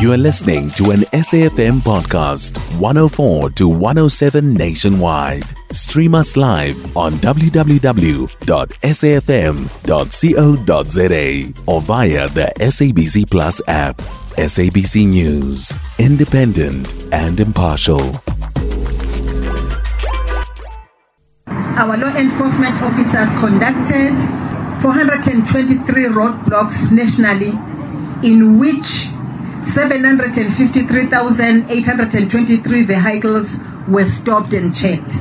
You are listening to an SAFM podcast, 104 to 107 nationwide. Stream us live on www.safm.co.za or via the SABC Plus app. SABC News, independent and impartial. Our law enforcement officers conducted 423 roadblocks nationally, in which 753,823 vehicles were stopped and checked.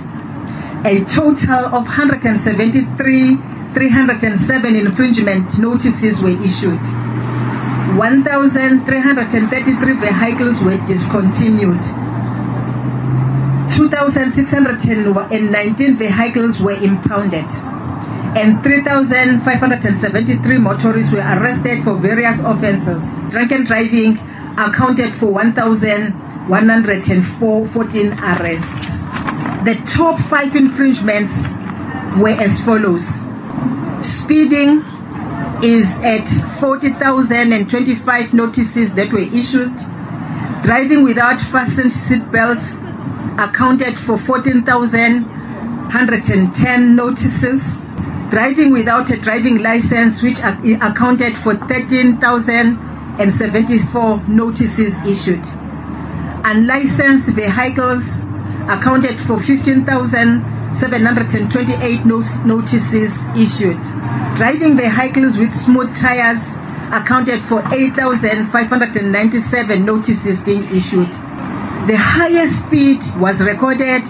A total of 173,307 infringement notices were issued. 1,333 vehicles were discontinued. 2,619 vehicles were impounded. And 3,573 motorists were arrested for various offences. Drunken driving accounted for 1,114 arrests. The top five infringements were as follows speeding is at 40,025 notices that were issued. Driving without fastened seat belts accounted for 14,110 notices. Driving without a driving license, which accounted for 13,074 notices issued. Unlicensed vehicles accounted for 15,728 notices issued. Driving vehicles with smooth tires accounted for 8,597 notices being issued. The highest speed was recorded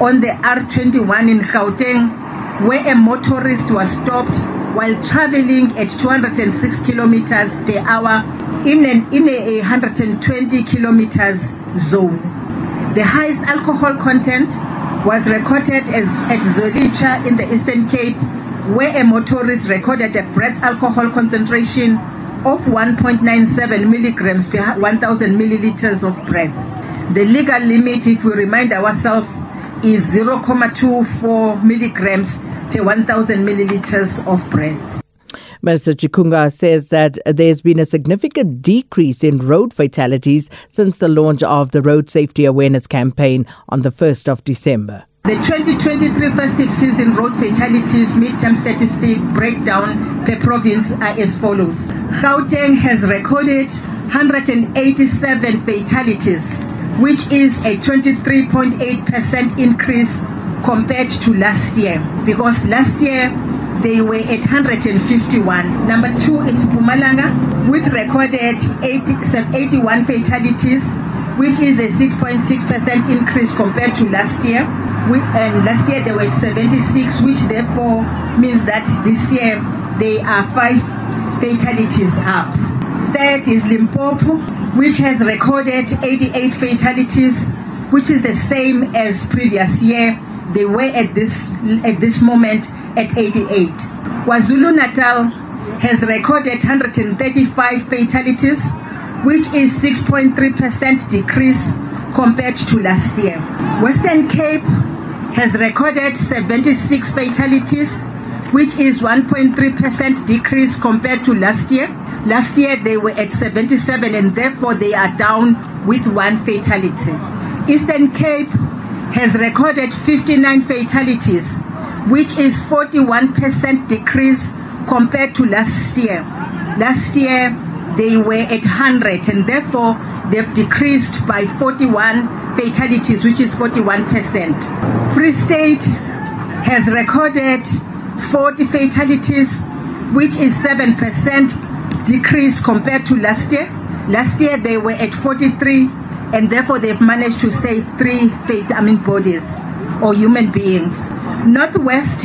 on the R21 in Gauteng, where a motorist was stopped while traveling at 206 kilometers per hour in, an, in a 120 kilometers zone. The highest alcohol content was recorded as at Zwelitsha in the Eastern Cape, where a motorist recorded a breath alcohol concentration of 1.97 milligrams per 1,000 milliliters of breath. The legal limit, if we remind ourselves, is 0.24 milligrams per 1,000 milliliters of breath. Minister Chikunga says that there's been a significant decrease in road fatalities since the launch of the Road Safety Awareness Campaign on the 1st of December. The 2023 festive season road fatalities midterm statistic breakdown per province are as follows. Gauteng has recorded 187 fatalities, which is a 23.8% increase compared to last year. Because last year they were at 151. Number two, is Mpumalanga, which recorded 80, 81 fatalities, which is a 6.6% increase compared to last year. And last year they were at 76, which therefore means that this year they are five fatalities up. Third is Limpopo, which has recorded 88 fatalities, which is the same as previous year. They were at this at this moment at 88. KwaZulu Natal has recorded 135 fatalities, which is 6.3% decrease compared to last year. Western Cape has recorded 76 fatalities, which is 1.3% decrease compared to last year. Last year they were at 77 and therefore they are down with one fatality. Eastern Cape has recorded 59 fatalities, which is 41% decrease compared to last year. Last year they were at 100 and therefore they've decreased by 41 fatalities, which is 41%. Free State has recorded 40 fatalities, which is 7% decrease compared to last year. Last year they were at 43 and therefore they've managed to save three fate, I mean bodies or human beings. Northwest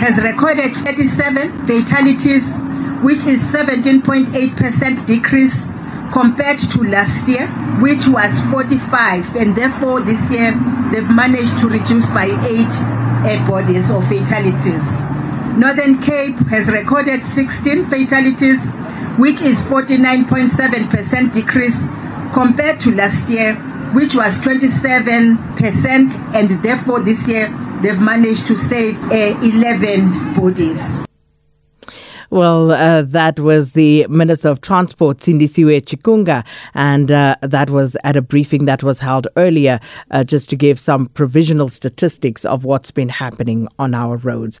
has recorded 37 fatalities, which is 17.8% decrease compared to last year, which was 45, and therefore this year they've managed to reduce by eight bodies or fatalities. Northern Cape has recorded 16 fatalities, which is 49.7% decrease compared to last year, which was 27%, and therefore this year they've managed to save uh, 11 bodies. Well, uh, that was the Minister of Transport, Sindisiwe Chikunga, and uh, that was at a briefing that was held earlier uh, just to give some provisional statistics of what's been happening on our roads.